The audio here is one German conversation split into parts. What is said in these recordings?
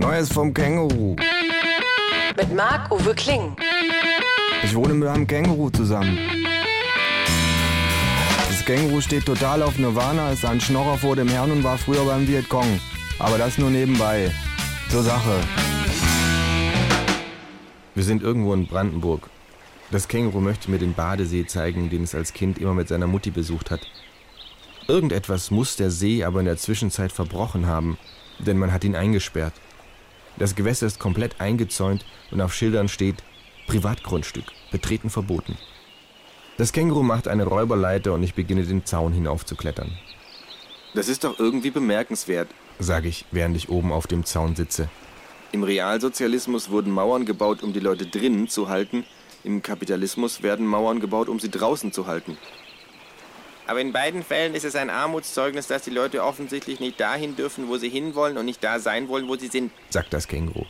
Neues vom Känguru. Mit Marc-Uwe Kling. Ich wohne mit einem Känguru zusammen. Das Känguru steht total auf Nirvana, ist ein Schnorrer vor dem Herrn und war früher beim Vietcong. Aber das nur nebenbei. Zur Sache. Wir sind irgendwo in Brandenburg. Das Känguru möchte mir den Badesee zeigen, den es als Kind immer mit seiner Mutti besucht hat. Irgendetwas muss der See aber in der Zwischenzeit verbrochen haben, denn man hat ihn eingesperrt. Das Gewässer ist komplett eingezäunt und auf Schildern steht Privatgrundstück, betreten verboten. Das Känguru macht eine Räuberleiter und ich beginne den Zaun hinaufzuklettern. Das ist doch irgendwie bemerkenswert, sage ich, während ich oben auf dem Zaun sitze. Im Realsozialismus wurden Mauern gebaut, um die Leute drinnen zu halten, im Kapitalismus werden Mauern gebaut, um sie draußen zu halten. Aber in beiden Fällen ist es ein Armutszeugnis, dass die Leute offensichtlich nicht dahin dürfen, wo sie hinwollen und nicht da sein wollen, wo sie sind, sagt das Känguru.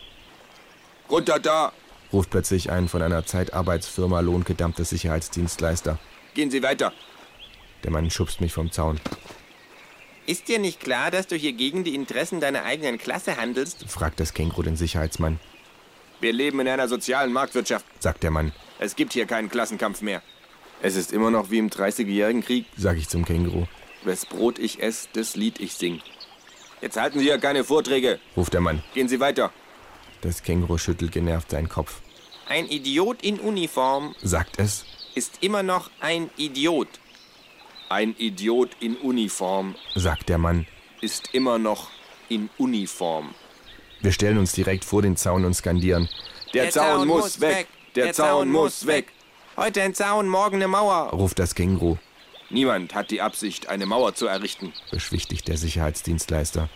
Runter da! ruft plötzlich ein von einer Zeitarbeitsfirma lohngedammter Sicherheitsdienstleister. Gehen Sie weiter! Der Mann schubst mich vom Zaun. Ist dir nicht klar, dass du hier gegen die Interessen deiner eigenen Klasse handelst? fragt das Känguru den Sicherheitsmann. Wir leben in einer sozialen Marktwirtschaft, sagt der Mann. Es gibt hier keinen Klassenkampf mehr. Es ist immer noch wie im Dreißigjährigen Krieg, sag ich zum Känguru. Wes Brot ich ess, das Lied ich sing. Jetzt halten Sie ja keine Vorträge, ruft der Mann. Gehen Sie weiter. Das Känguru schüttelt genervt seinen Kopf. Ein Idiot in Uniform, sagt es, ist immer noch ein Idiot. Ein Idiot in Uniform, sagt der Mann, ist immer noch in Uniform. Wir stellen uns direkt vor den Zaun und skandieren. Der, Der Zaun, Zaun, muss weg! Der, Der Zaun, Zaun muss weg! Heute ein Zaun, morgen eine Mauer, ruft das Känguru. Niemand hat die Absicht, eine Mauer zu errichten, beschwichtigt der Sicherheitsdienstleister.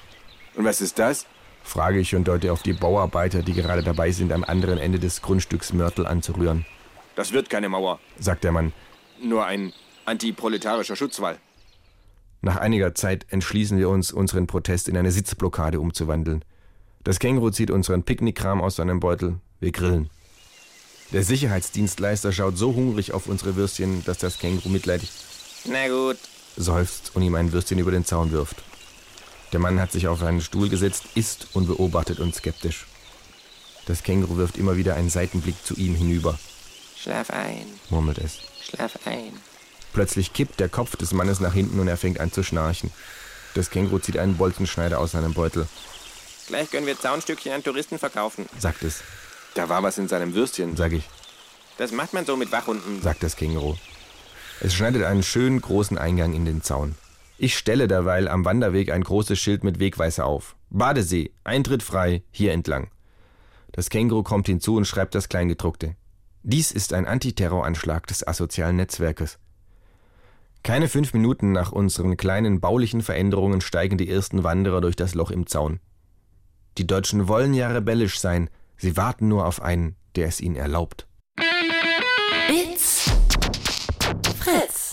Und was ist das? frage ich und deute auf die Bauarbeiter, die gerade dabei sind, am anderen Ende des Grundstücks Mörtel anzurühren. Das wird keine Mauer, sagt der Mann. Nur ein antiproletarischer Schutzwall. Nach einiger Zeit entschließen wir uns, unseren Protest in eine Sitzblockade umzuwandeln. Das Känguru zieht unseren Picknickkram aus seinem Beutel. Wir grillen. Der Sicherheitsdienstleister schaut so hungrig auf unsere Würstchen, dass das Känguru mitleidig Na gut, seufzt und ihm ein Würstchen über den Zaun wirft. Der Mann hat sich auf einen Stuhl gesetzt, isst und beobachtet uns skeptisch. Das Känguru wirft immer wieder einen Seitenblick zu ihm hinüber. Schlaf ein, murmelt es. Schlaf ein. Plötzlich kippt der Kopf des Mannes nach hinten und er fängt an zu schnarchen. Das Känguru zieht einen Bolzenschneider aus seinem Beutel. Gleich können wir Zaunstückchen an Touristen verkaufen, sagt es. Da war was in seinem Würstchen, sag ich. Das macht man so mit Wachhunden, sagt das Känguru. Es schneidet einen schönen großen Eingang in den Zaun. Ich stelle derweil am Wanderweg ein großes Schild mit Wegweiser auf. Badesee, Eintritt frei, hier entlang. Das Känguru kommt hinzu und schreibt das Kleingedruckte. Dies ist ein Antiterroranschlag des asozialen Netzwerkes. Keine fünf Minuten nach unseren kleinen baulichen Veränderungen steigen die ersten Wanderer durch das Loch im Zaun. Die Deutschen wollen ja rebellisch sein, sie warten nur auf einen, der es ihnen erlaubt. It's Fritz.